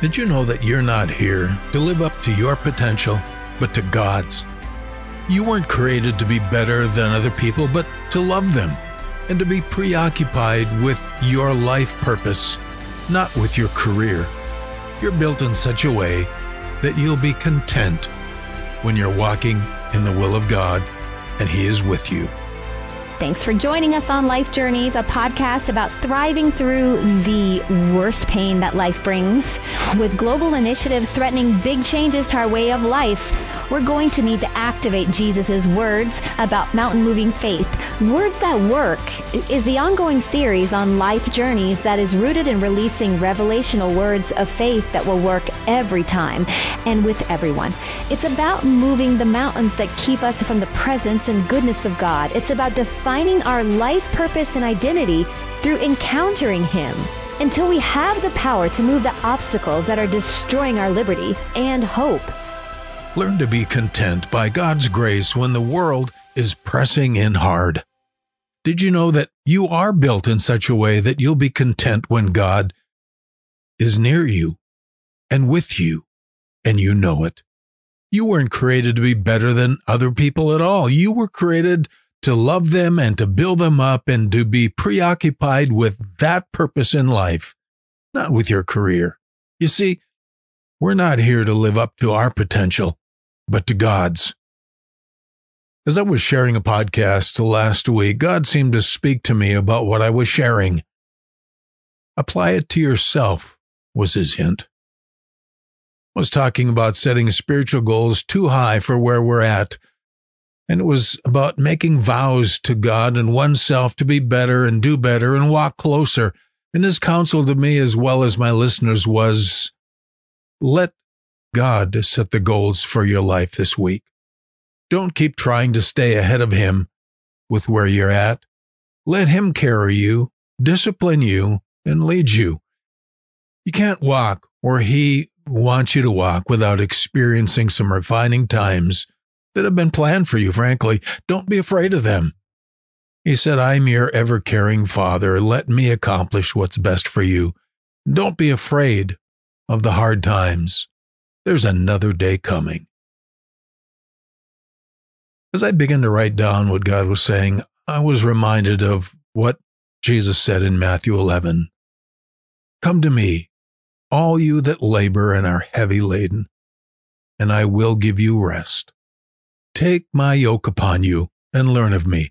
Did you know that you're not here to live up to your potential, but to God's? You weren't created to be better than other people, but to love them and to be preoccupied with your life purpose, not with your career. You're built in such a way that you'll be content when you're walking in the will of God and He is with you. Thanks for joining us on Life Journeys, a podcast about thriving through the worst pain that life brings. With global initiatives threatening big changes to our way of life, we're going to need to activate Jesus' words about mountain moving faith. Words That Work is the ongoing series on life journeys that is rooted in releasing revelational words of faith that will work every time and with everyone. It's about moving the mountains that keep us from the presence and goodness of God. It's about defining our life purpose and identity through encountering Him until we have the power to move the obstacles that are destroying our liberty and hope. Learn to be content by God's grace when the world is pressing in hard. Did you know that you are built in such a way that you'll be content when God is near you and with you, and you know it? You weren't created to be better than other people at all. You were created to love them and to build them up and to be preoccupied with that purpose in life, not with your career. You see, we're not here to live up to our potential but to God's. As I was sharing a podcast last week, God seemed to speak to me about what I was sharing. Apply it to yourself, was his hint. I was talking about setting spiritual goals too high for where we're at. And it was about making vows to God and oneself to be better and do better and walk closer. And his counsel to me, as well as my listeners, was let God set the goals for your life this week. Don't keep trying to stay ahead of Him with where you're at. Let Him carry you, discipline you, and lead you. You can't walk where He wants you to walk without experiencing some refining times that have been planned for you, frankly. Don't be afraid of them. He said, I'm your ever caring Father. Let me accomplish what's best for you. Don't be afraid of the hard times. There's another day coming. As I began to write down what God was saying, I was reminded of what Jesus said in Matthew 11 Come to me, all you that labor and are heavy laden, and I will give you rest. Take my yoke upon you and learn of me,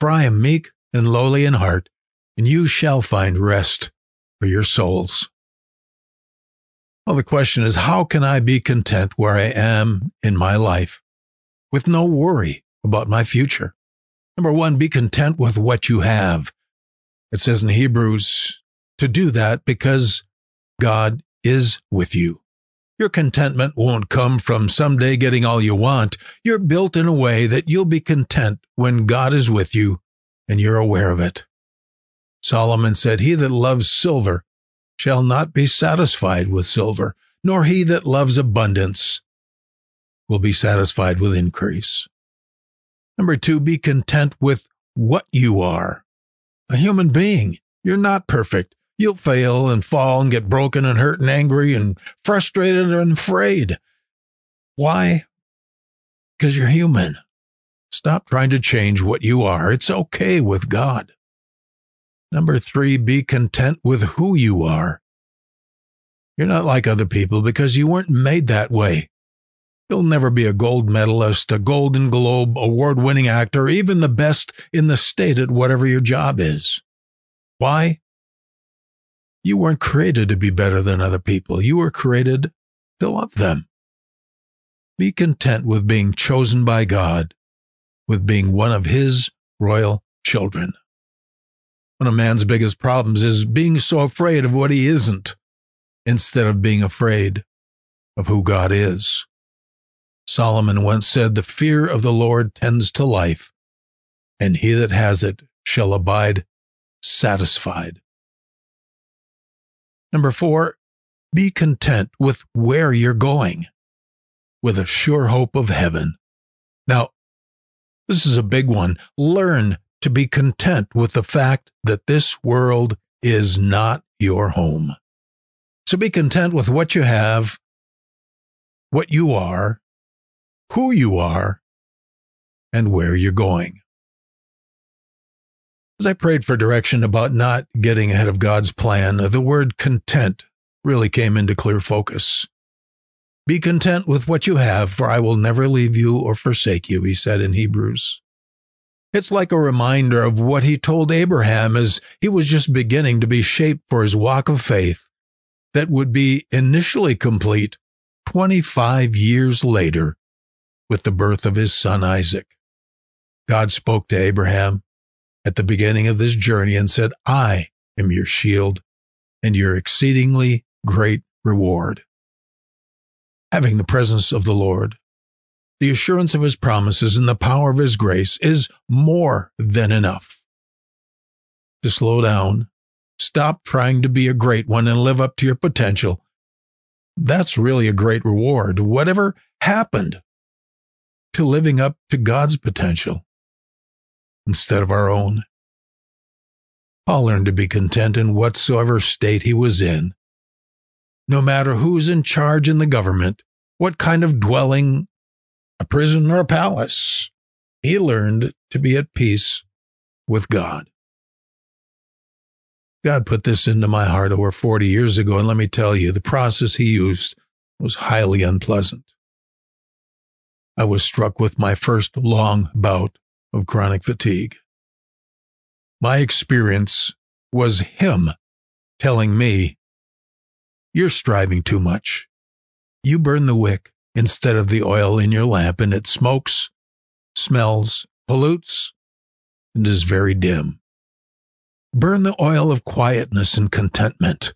for I am meek and lowly in heart, and you shall find rest for your souls. Well, the question is, how can I be content where I am in my life with no worry about my future? Number one, be content with what you have. It says in Hebrews to do that because God is with you. Your contentment won't come from someday getting all you want. You're built in a way that you'll be content when God is with you and you're aware of it. Solomon said, He that loves silver shall not be satisfied with silver, nor he that loves abundance will be satisfied with increase. Number two, be content with what you are. A human being. You're not perfect. You'll fail and fall and get broken and hurt and angry and frustrated and afraid. Why? Because you're human. Stop trying to change what you are. It's okay with God. Number three, be content with who you are. You're not like other people because you weren't made that way. You'll never be a gold medalist, a Golden Globe award winning actor, even the best in the state at whatever your job is. Why? You weren't created to be better than other people. You were created to love them. Be content with being chosen by God, with being one of His royal children. One of man's biggest problems is being so afraid of what he isn't instead of being afraid of who God is. Solomon once said, The fear of the Lord tends to life, and he that has it shall abide satisfied. Number four, be content with where you're going, with a sure hope of heaven. Now, this is a big one. Learn to be content with the fact that this world is not your home. So be content with what you have, what you are, who you are, and where you're going. As I prayed for direction about not getting ahead of God's plan, the word content really came into clear focus. Be content with what you have, for I will never leave you or forsake you, he said in Hebrews. It's like a reminder of what he told Abraham as he was just beginning to be shaped for his walk of faith that would be initially complete 25 years later with the birth of his son Isaac. God spoke to Abraham at the beginning of this journey and said, I am your shield and your exceedingly great reward. Having the presence of the Lord, the assurance of his promises, and the power of his grace is more than enough. To slow down, stop trying to be a great one and live up to your potential. That's really a great reward. Whatever happened to living up to God's potential instead of our own. Paul learned to be content in whatsoever state he was in. No matter who's in charge in the government, what kind of dwelling, a prison or a palace, he learned to be at peace with God. God put this into my heart over 40 years ago, and let me tell you, the process he used was highly unpleasant. I was struck with my first long bout of chronic fatigue. My experience was him telling me, You're striving too much. You burn the wick instead of the oil in your lamp, and it smokes, smells, pollutes, and is very dim. Burn the oil of quietness and contentment.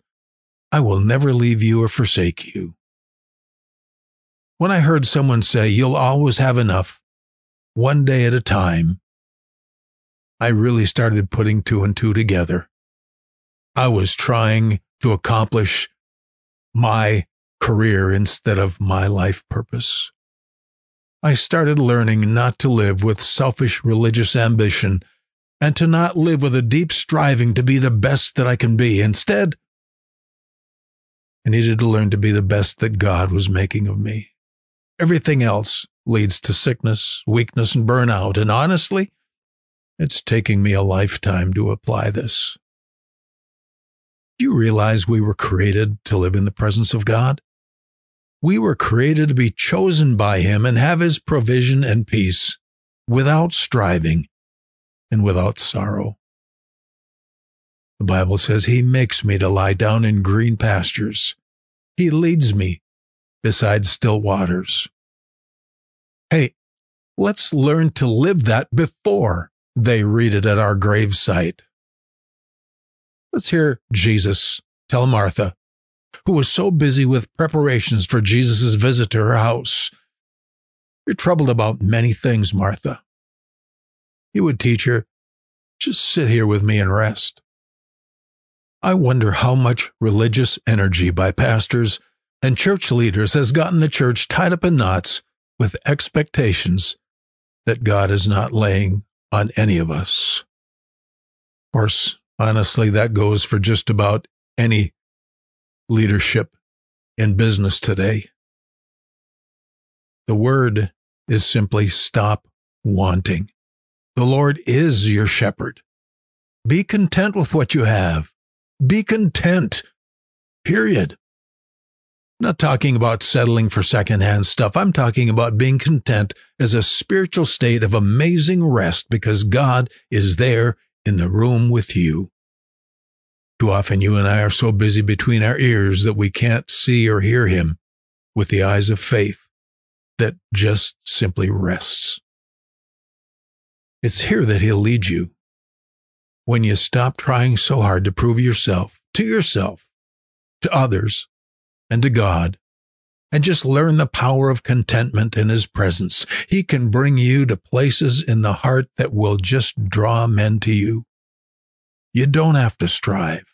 I will never leave you or forsake you. When I heard someone say, You'll always have enough, one day at a time, I really started putting two and two together. I was trying to accomplish my career instead of my life purpose. I started learning not to live with selfish religious ambition and to not live with a deep striving to be the best that I can be. Instead, I needed to learn to be the best that God was making of me. Everything else leads to sickness, weakness, and burnout. And honestly, it's taking me a lifetime to apply this. Do you realize we were created to live in the presence of God? We were created to be chosen by Him and have His provision and peace without striving and without sorrow. The Bible says, He makes me to lie down in green pastures. He leads me beside still waters. Hey, let's learn to live that before they read it at our gravesite. Let's hear Jesus tell Martha, who was so busy with preparations for Jesus' visit to her house. You're troubled about many things, Martha. He would teach her, just sit here with me and rest. I wonder how much religious energy by pastors and church leaders has gotten the church tied up in knots with expectations that God is not laying on any of us. Of course, honestly, that goes for just about any leadership in business today. The word is simply stop wanting. The Lord is your shepherd. Be content with what you have. Be content. Period. I'm not talking about settling for secondhand stuff. I'm talking about being content as a spiritual state of amazing rest because God is there in the room with you. Too often you and I are so busy between our ears that we can't see or hear Him with the eyes of faith that just simply rests. It's here that He'll lead you when you stop trying so hard to prove yourself to yourself, to others, and to God and just learn the power of contentment in His presence. He can bring you to places in the heart that will just draw men to you. You don't have to strive.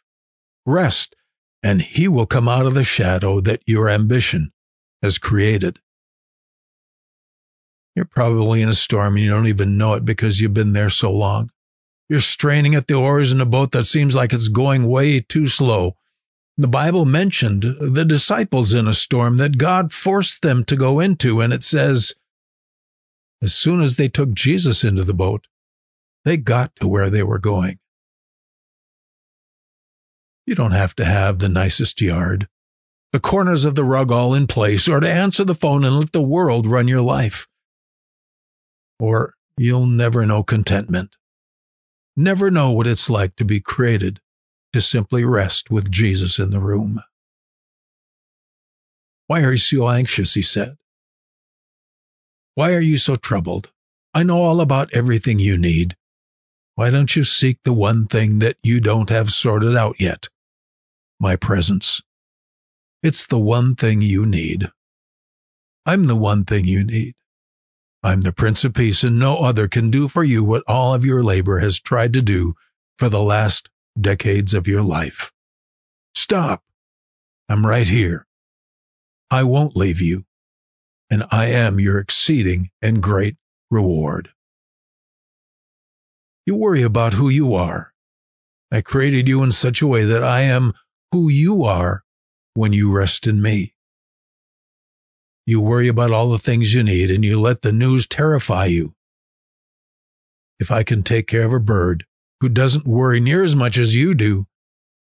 Rest, and He will come out of the shadow that your ambition has created. You're probably in a storm and you don't even know it because you've been there so long. You're straining at the oars in a boat that seems like it's going way too slow The Bible mentioned the disciples in a storm that God forced them to go into, and it says, as soon as they took Jesus into the boat, they got to where they were going. You don't have to have the nicest yard, the corners of the rug all in place, or to answer the phone and let the world run your life. Or you'll never know contentment. Never know what it's like to be created to simply rest with Jesus in the room. Why are you so anxious? He said. Why are you so troubled? I know all about everything you need. Why don't you seek the one thing that you don't have sorted out yet? My presence. It's the one thing you need. I'm the one thing you need. I'm the Prince of Peace, and no other can do for you what all of your labor has tried to do for the last decades of your life. Stop. I'm right here. I won't leave you, and I am your exceeding and great reward. You worry about who you are. I created you in such a way that I am who you are when you rest in me. You worry about all the things you need and you let the news terrify you. If I can take care of a bird who doesn't worry near as much as you do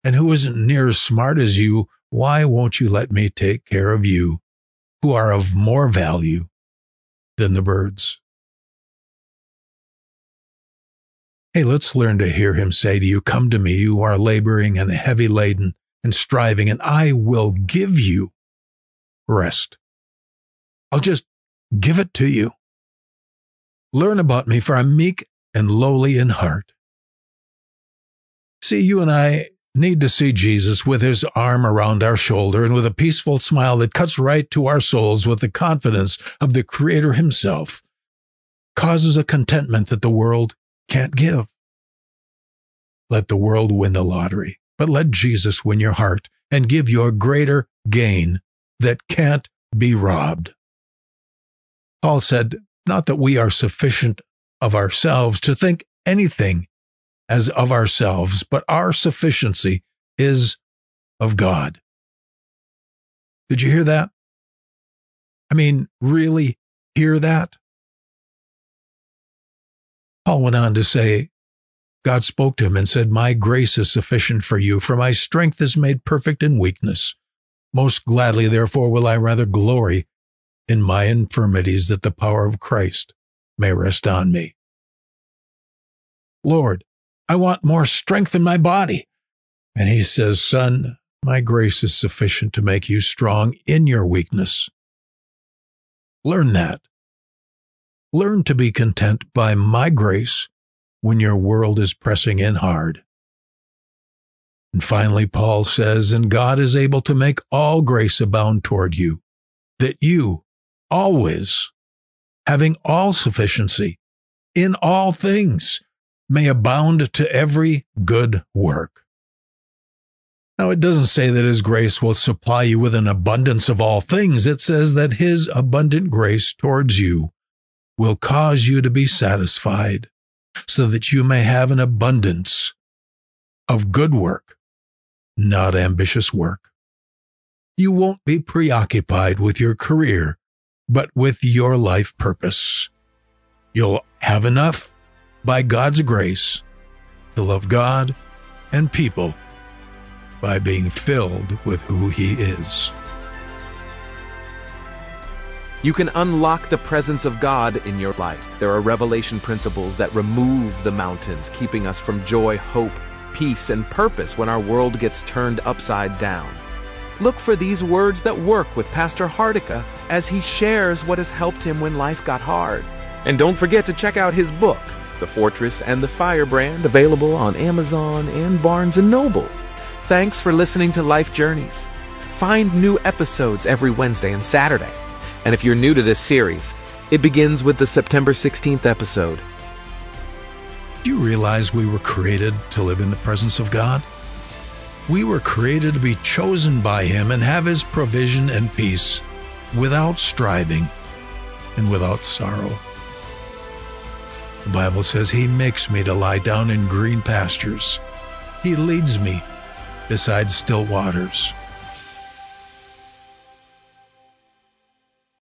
and who isn't near as smart as you, why won't you let me take care of you who are of more value than the birds? Hey, let's learn to hear him say to you, Come to me, you are laboring and heavy laden and striving, and I will give you rest. I'll just give it to you. Learn about me, for I'm meek and lowly in heart. See, you and I need to see Jesus with his arm around our shoulder and with a peaceful smile that cuts right to our souls with the confidence of the Creator himself, causes a contentment that the world can't give. Let the world win the lottery, but let Jesus win your heart and give you a greater gain that can't be robbed. Paul said, Not that we are sufficient of ourselves to think anything as of ourselves, but our sufficiency is of God. Did you hear that? I mean, really hear that? Paul went on to say, God spoke to him and said, My grace is sufficient for you, for my strength is made perfect in weakness. Most gladly, therefore, will I rather glory in my infirmities that the power of Christ may rest on me. Lord, I want more strength in my body. And he says, Son, my grace is sufficient to make you strong in your weakness. Learn that. Learn to be content by my grace when your world is pressing in hard. And finally, Paul says, And God is able to make all grace abound toward you, that you, always, having all sufficiency in all things, may abound to every good work. Now, it doesn't say that His grace will supply you with an abundance of all things. It says that His abundant grace towards you will cause you to be satisfied so that you may have an abundance of good work, not ambitious work. You won't be preoccupied with your career, but with your life purpose. You'll have enough by God's grace to love God and people by being filled with who He is. You can unlock the presence of God in your life. There are revelation principles that remove the mountains, keeping us from joy, hope, peace, and purpose when our world gets turned upside down. Look for these words that work with Pastor Hardika as he shares what has helped him when life got hard. And don't forget to check out his book, The Fortress and the Firebrand, available on Amazon and Barnes & Noble. Thanks for listening to Life Journeys. Find new episodes every Wednesday and Saturday. And if you're new to this series, it begins with the September 16th episode. Do you realize we were created to live in the presence of God? We were created to be chosen by Him and have His provision and peace without striving and without sorrow. The Bible says He makes me to lie down in green pastures. He leads me beside still waters.